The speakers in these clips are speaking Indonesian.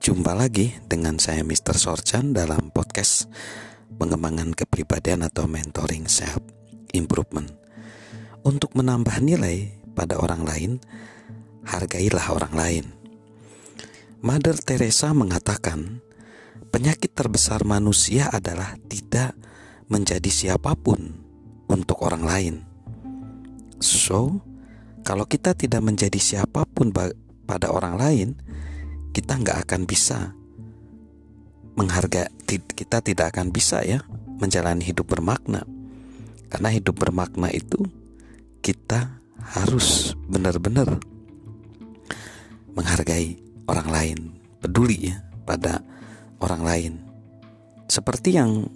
Jumpa lagi dengan saya Mr. Sorchan dalam podcast pengembangan kepribadian atau mentoring self improvement. Untuk menambah nilai pada orang lain, hargailah orang lain. Mother Teresa mengatakan, penyakit terbesar manusia adalah tidak menjadi siapa pun untuk orang lain. So, kalau kita tidak menjadi siapa pun pada orang lain, kita nggak akan bisa menghargai kita tidak akan bisa ya menjalani hidup bermakna. Karena hidup bermakna itu kita harus benar-benar menghargai orang lain peduli ya pada orang lain. Seperti yang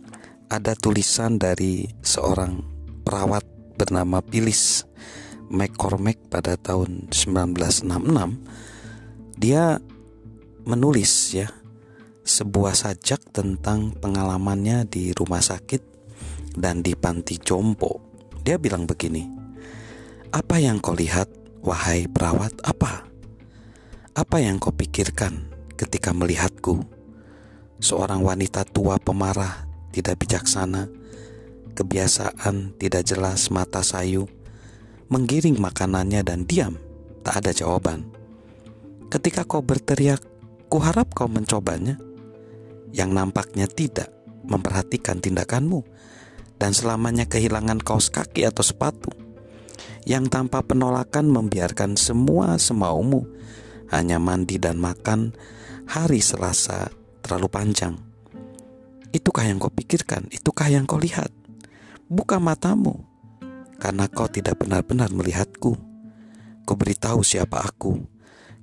ada tulisan dari seorang perawat bernama Phyllis McCormack pada tahun 1966 dia menulis ya sebuah sajak tentang pengalamannya di rumah sakit dan di panti jompo. Dia bilang begini, "Apa yang kau lihat, wahai perawat? Apa? Apa yang kau pikirkan ketika melihatku? Seorang wanita tua pemarah, tidak bijaksana, kebiasaan tidak jelas, mata sayu, menggiring makanannya dan diam, tak ada jawaban. Ketika kau berteriak, Kuharap kau mencobanya, yang nampaknya tidak memperhatikan tindakanmu dan selamanya kehilangan kaos kaki atau sepatu, yang tanpa penolakan membiarkan semua semaumu, hanya mandi dan makan hari Selasa terlalu panjang. Itukah yang kau pikirkan? Itukah yang kau lihat? Buka matamu, karena kau tidak benar-benar melihatku. Kau beritahu siapa aku,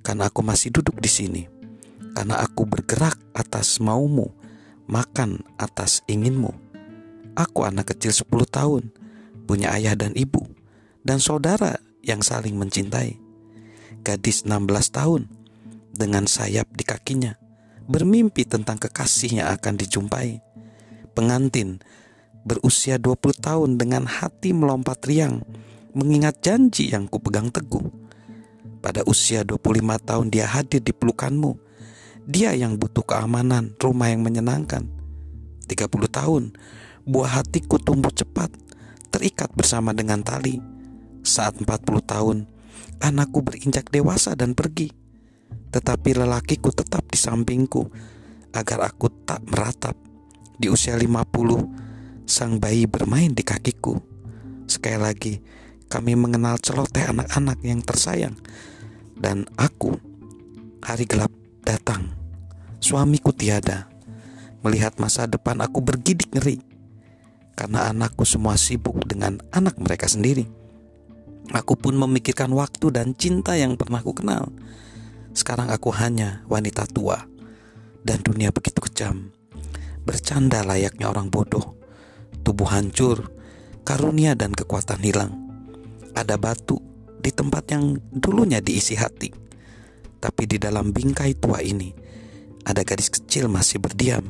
karena aku masih duduk di sini karena aku bergerak atas maumu, makan atas inginmu. Aku anak kecil 10 tahun, punya ayah dan ibu, dan saudara yang saling mencintai. Gadis 16 tahun, dengan sayap di kakinya, bermimpi tentang kekasih yang akan dijumpai. Pengantin berusia 20 tahun dengan hati melompat riang, mengingat janji yang kupegang teguh. Pada usia 25 tahun dia hadir di pelukanmu, dia yang butuh keamanan, rumah yang menyenangkan. 30 tahun, buah hatiku tumbuh cepat, terikat bersama dengan tali. Saat 40 tahun, anakku berinjak dewasa dan pergi. Tetapi lelakiku tetap di sampingku agar aku tak meratap. Di usia 50, sang bayi bermain di kakiku. Sekali lagi, kami mengenal celoteh anak-anak yang tersayang. Dan aku, hari gelap datang. Suamiku tiada. Melihat masa depan aku bergidik ngeri. Karena anakku semua sibuk dengan anak mereka sendiri. Aku pun memikirkan waktu dan cinta yang pernah aku kenal. Sekarang aku hanya wanita tua. Dan dunia begitu kejam. Bercanda layaknya orang bodoh. Tubuh hancur, karunia dan kekuatan hilang. Ada batu di tempat yang dulunya diisi hati tapi di dalam bingkai tua ini ada gadis kecil masih berdiam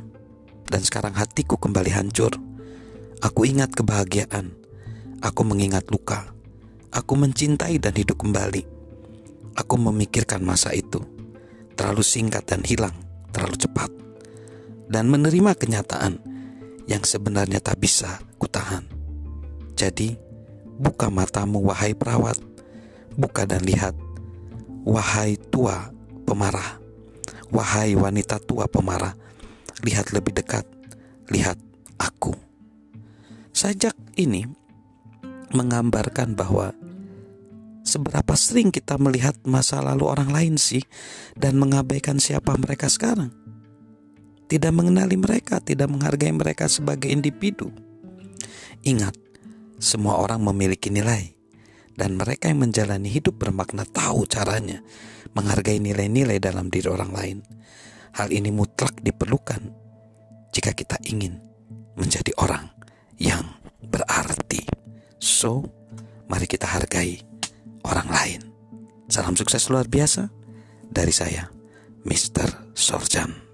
dan sekarang hatiku kembali hancur. Aku ingat kebahagiaan. Aku mengingat luka. Aku mencintai dan hidup kembali. Aku memikirkan masa itu. Terlalu singkat dan hilang, terlalu cepat. Dan menerima kenyataan yang sebenarnya tak bisa kutahan. Jadi, buka matamu wahai perawat. Buka dan lihat Wahai tua pemarah, wahai wanita tua pemarah, lihat lebih dekat, lihat aku. Sajak ini menggambarkan bahwa seberapa sering kita melihat masa lalu orang lain sih dan mengabaikan siapa mereka sekarang. Tidak mengenali mereka, tidak menghargai mereka sebagai individu. Ingat, semua orang memiliki nilai dan mereka yang menjalani hidup bermakna tahu caranya menghargai nilai-nilai dalam diri orang lain. Hal ini mutlak diperlukan jika kita ingin menjadi orang yang berarti. So, mari kita hargai orang lain. Salam sukses luar biasa dari saya, Mr. Sorjan.